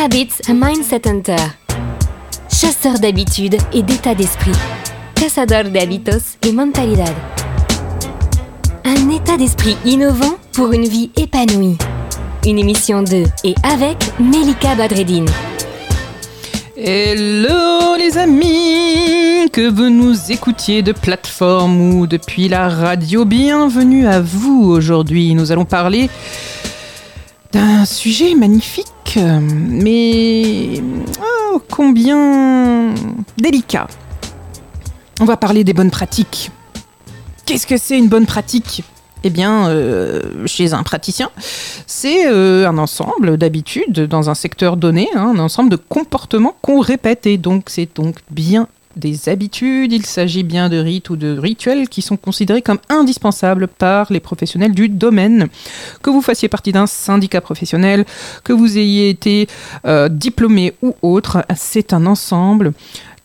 Habits a Mindset Hunter. Chasseur d'habitudes et d'état d'esprit. Cazador de hábitos et mentalidad. Un état d'esprit innovant pour une vie épanouie. Une émission de et avec Melika Badreddine. Hello les amis, que vous nous écoutiez de plateforme ou depuis la radio, bienvenue à vous aujourd'hui. Nous allons parler d'un sujet magnifique, mais oh, combien délicat. On va parler des bonnes pratiques. Qu'est-ce que c'est une bonne pratique? Eh bien, euh, chez un praticien, c'est euh, un ensemble d'habitudes dans un secteur donné, hein, un ensemble de comportements qu'on répète. Et donc, c'est donc bien des habitudes, il s'agit bien de rites ou de rituels qui sont considérés comme indispensables par les professionnels du domaine. Que vous fassiez partie d'un syndicat professionnel, que vous ayez été euh, diplômé ou autre, c'est un ensemble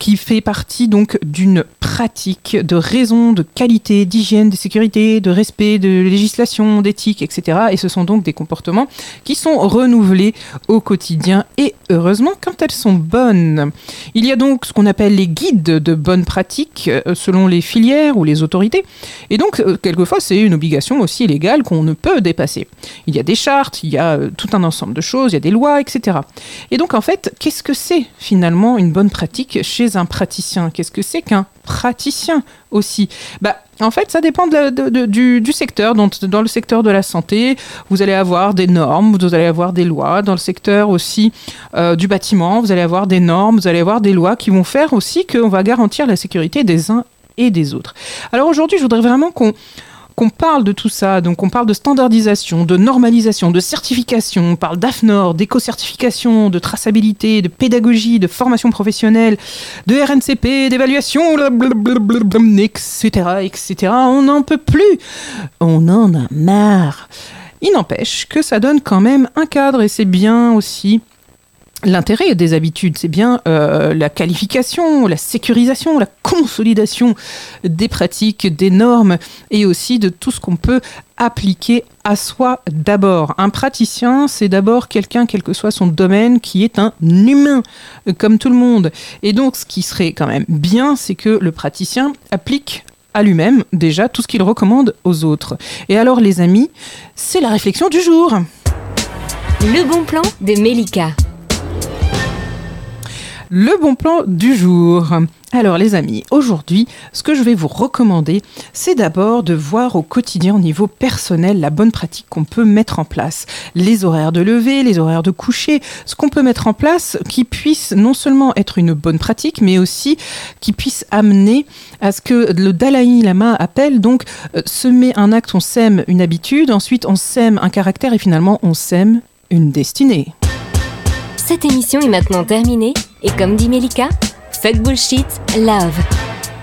qui fait partie donc d'une pratique de raison de qualité, d'hygiène, de sécurité, de respect, de législation, d'éthique, etc. Et ce sont donc des comportements qui sont renouvelés au quotidien et heureusement quand elles sont bonnes. Il y a donc ce qu'on appelle les guides de bonnes pratiques euh, selon les filières ou les autorités. Et donc, euh, quelquefois, c'est une obligation aussi légale qu'on ne peut dépasser. Il y a des chartes, il y a euh, tout un ensemble de choses, il y a des lois, etc. Et donc, en fait, qu'est-ce que c'est finalement une bonne pratique chez un praticien Qu'est-ce que c'est qu'un praticien aussi? Bah, En fait, ça dépend du, secteur. Dans le secteur de la santé, vous allez avoir des normes, vous allez avoir des lois. Dans le secteur aussi euh, du bâtiment, vous allez avoir des normes, vous allez avoir des lois qui vont faire aussi qu'on va garantir la sécurité des uns et des autres. Alors aujourd'hui, je voudrais vraiment qu'on qu'on parle de tout ça, donc on parle de standardisation, de normalisation, de certification, on parle d'AFNOR, d'éco-certification, de traçabilité, de pédagogie, de formation professionnelle, de RNCP, d'évaluation, etc., etc. On n'en peut plus. On en a marre. Il n'empêche que ça donne quand même un cadre et c'est bien aussi L'intérêt des habitudes, c'est bien euh, la qualification, la sécurisation, la consolidation des pratiques, des normes et aussi de tout ce qu'on peut appliquer à soi d'abord. Un praticien, c'est d'abord quelqu'un, quel que soit son domaine, qui est un humain, euh, comme tout le monde. Et donc, ce qui serait quand même bien, c'est que le praticien applique à lui-même déjà tout ce qu'il recommande aux autres. Et alors, les amis, c'est la réflexion du jour. Le bon plan de Melika. Le bon plan du jour. Alors les amis, aujourd'hui, ce que je vais vous recommander, c'est d'abord de voir au quotidien au niveau personnel la bonne pratique qu'on peut mettre en place. Les horaires de lever, les horaires de coucher, ce qu'on peut mettre en place qui puisse non seulement être une bonne pratique, mais aussi qui puisse amener à ce que le Dalai Lama appelle donc euh, semer un acte, on sème une habitude, ensuite on sème un caractère et finalement on sème une destinée. Cette émission est maintenant terminée et comme dit Melika, fuck bullshit, love.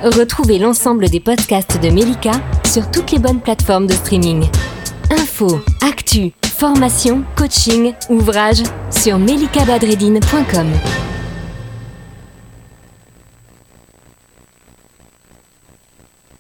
Retrouvez l'ensemble des podcasts de Melika sur toutes les bonnes plateformes de streaming. Info, actu, formation, coaching, ouvrages sur melikabadredine.com.